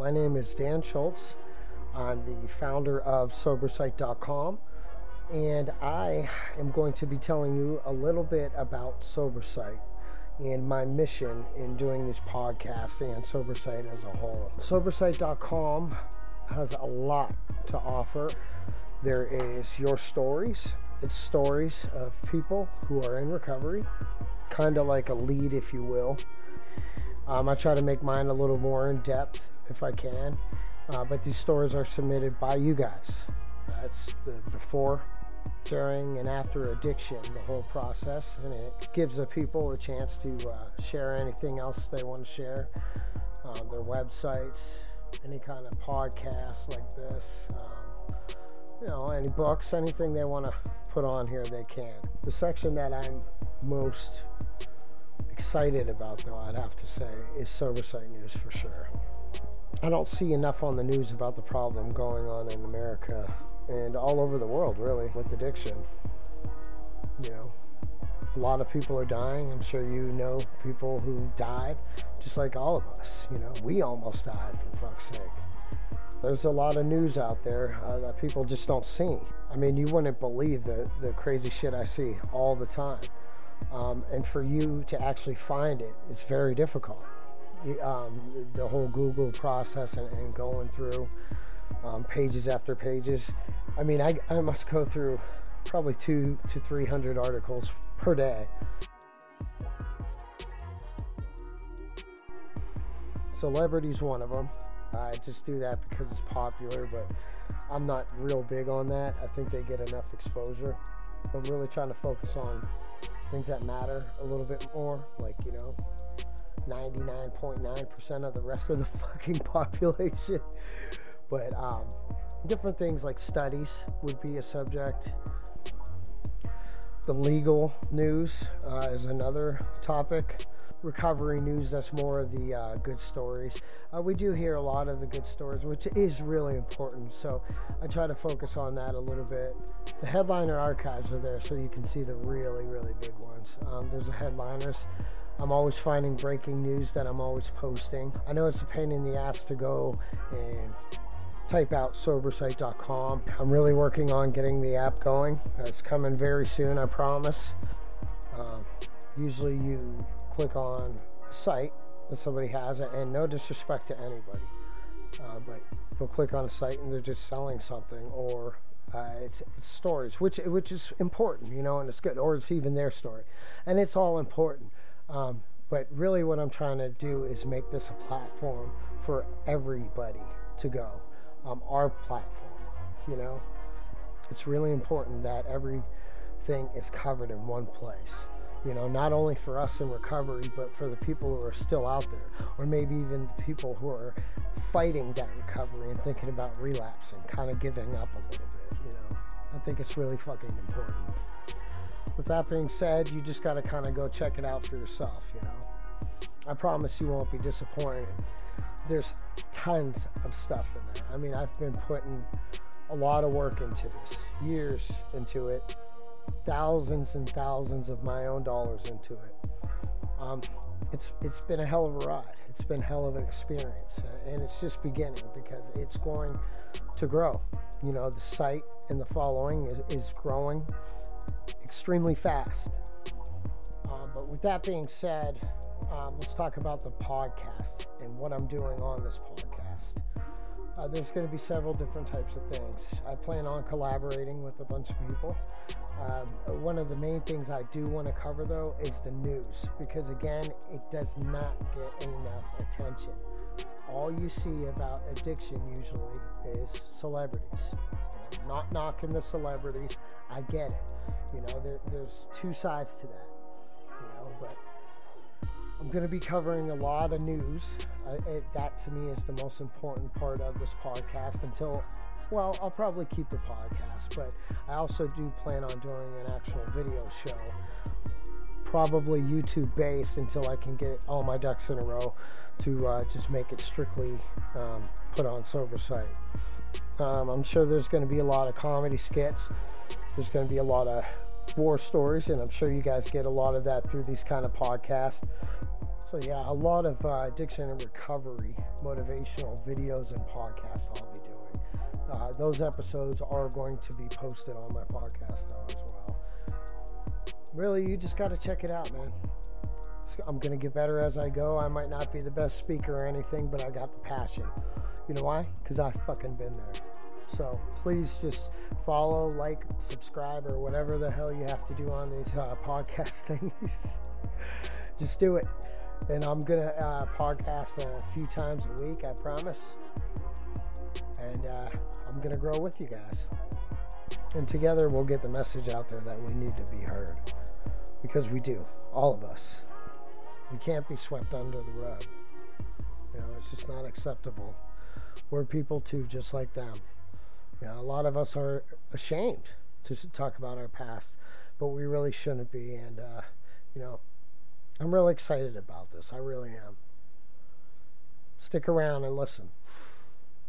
My name is Dan Schultz. I'm the founder of SoberSite.com, and I am going to be telling you a little bit about SoberSite and my mission in doing this podcast and SoberSite as a whole. SoberSite.com has a lot to offer. There is your stories. It's stories of people who are in recovery, kind of like a lead, if you will. Um, I try to make mine a little more in depth if I can, uh, but these stories are submitted by you guys. That's the before, during, and after addiction, the whole process, and it gives the people a chance to uh, share anything else they want to share, um, their websites, any kind of podcasts like this. Um, you know, any books, anything they want to put on here, they can. The section that I'm most excited about, though, I'd have to say, is SoberSite News for sure. I don't see enough on the news about the problem going on in America and all over the world, really, with addiction. You know, a lot of people are dying. I'm sure you know people who died, just like all of us. You know, we almost died, for fuck's sake. There's a lot of news out there uh, that people just don't see. I mean, you wouldn't believe the, the crazy shit I see all the time. Um, and for you to actually find it, it's very difficult. Um, the whole Google process and, and going through um, pages after pages. I mean, I, I must go through probably two to 300 articles per day. Celebrity's one of them. I just do that because it's popular, but I'm not real big on that. I think they get enough exposure. I'm really trying to focus on things that matter a little bit more, like, you know, 99.9% of the rest of the fucking population. But um, different things like studies would be a subject. The legal news uh, is another topic. Recovery news, that's more of the uh, good stories. Uh, we do hear a lot of the good stories, which is really important. So I try to focus on that a little bit. The headliner archives are there so you can see the really, really big ones. Um, there's the headliners. I'm always finding breaking news that I'm always posting. I know it's a pain in the ass to go and type out sobersite.com. I'm really working on getting the app going. It's coming very soon, I promise. Uh, usually you click on a site that somebody has, and no disrespect to anybody, uh, but you'll click on a site and they're just selling something, or uh, it's, it's stories, which which is important, you know, and it's good, or it's even their story, and it's all important. Um, but really, what I'm trying to do is make this a platform for everybody to go. Um, our platform, you know, it's really important that everything is covered in one place you know, not only for us in recovery, but for the people who are still out there, or maybe even the people who are fighting that recovery and thinking about relapsing, kind of giving up a little bit, you know. I think it's really fucking important. With that being said, you just got to kind of go check it out for yourself, you know. I promise you won't be disappointed. There's tons of stuff in there. I mean, I've been putting a lot of work into this, years into it thousands and thousands of my own dollars into it. Um, it's it's been a hell of a ride. It's been hell of an experience, and it's just beginning because it's going to grow. You know, the site and the following is, is growing extremely fast. Uh, but with that being said, um, let's talk about the podcast and what I'm doing on this podcast. Uh, there's going to be several different types of things. I plan on collaborating with a bunch of people. Um, one of the main things I do want to cover, though, is the news because, again, it does not get enough attention. All you see about addiction usually is celebrities. Not knocking the celebrities, I get it. You know, there, there's two sides to that. You know, but I'm going to be covering a lot of news. Uh, it, that to me is the most important part of this podcast until well, I'll probably keep the podcast, but I also do plan on doing an actual video show. Probably YouTube based until I can get all my ducks in a row to uh, just make it strictly um, put on SoberSite. Um, I'm sure there's going to be a lot of comedy skits. There's going to be a lot of war stories, and I'm sure you guys get a lot of that through these kind of podcasts. So, yeah, a lot of uh, addiction and recovery motivational videos and podcasts doing. Uh, those episodes are going to be posted on my podcast though as well. Really, you just got to check it out, man. I'm going to get better as I go. I might not be the best speaker or anything, but I got the passion. You know why? Because I've fucking been there. So please just follow, like, subscribe, or whatever the hell you have to do on these uh, podcast things. just do it. And I'm going to uh, podcast a few times a week, I promise. And uh, I'm going to grow with you guys. And together we'll get the message out there that we need to be heard. Because we do, all of us. We can't be swept under the rug. You know, it's just not acceptable. We're people too, just like them. You know, a lot of us are ashamed to talk about our past, but we really shouldn't be. And, uh, you know, I'm really excited about this. I really am. Stick around and listen.